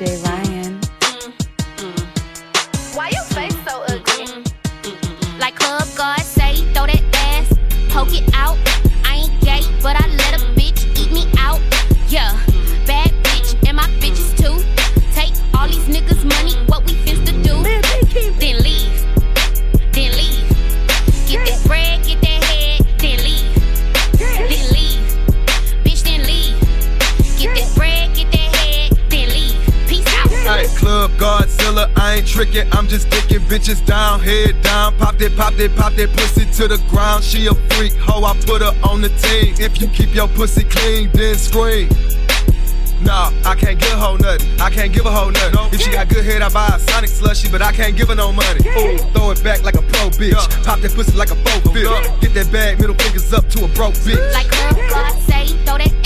Ryan. Club Godzilla, I ain't tricking, I'm just dicking bitches down, head down. Pop that, pop that, pop that pussy to the ground. She a freak, ho, I put her on the team. If you keep your pussy clean, then scream. Nah, I can't give a hoe nothing. I can't give a hoe nothing. If she got good head, I buy a Sonic slushy, but I can't give her no money. Ooh, throw it back like a pro bitch. Pop that pussy like a four fifth. Get that bag, middle fingers up to a broke bitch. Like Club God say, throw that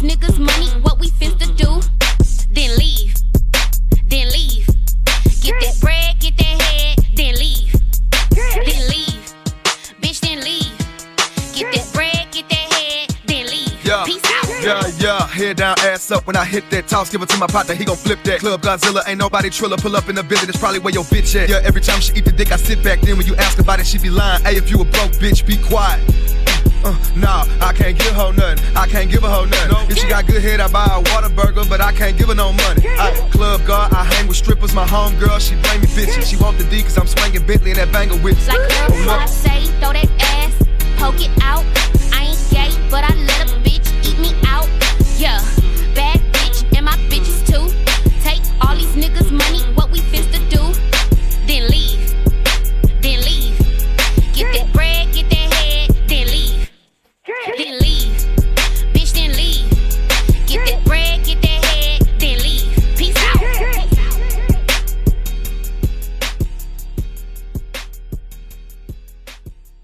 these niggas' money, what we finna do? Then leave, then leave. Get that bread, get that head, then leave, then leave. Bitch, then leave. Get that bread, get that head, then leave. Yeah. Peace out. Yeah, yeah, head down, ass up. When I hit that toss, give it to my partner, he gon' flip that. Club Godzilla, ain't nobody triller. Pull up in the building, it's probably where your bitch at. Yeah, every time she eat the dick, I sit back. Then when you ask about it, she be lying. Hey, if you a broke bitch, be quiet. Uh, nah, I can't give her nothing. I can't give her nothing. If she got good head, I buy a Whataburger, but I can't give her no money. I, Club God, I hang with strippers. My homegirl, she bring me bitches. She want the D, cause I'm swinging Bentley and that banger with Like Club God say,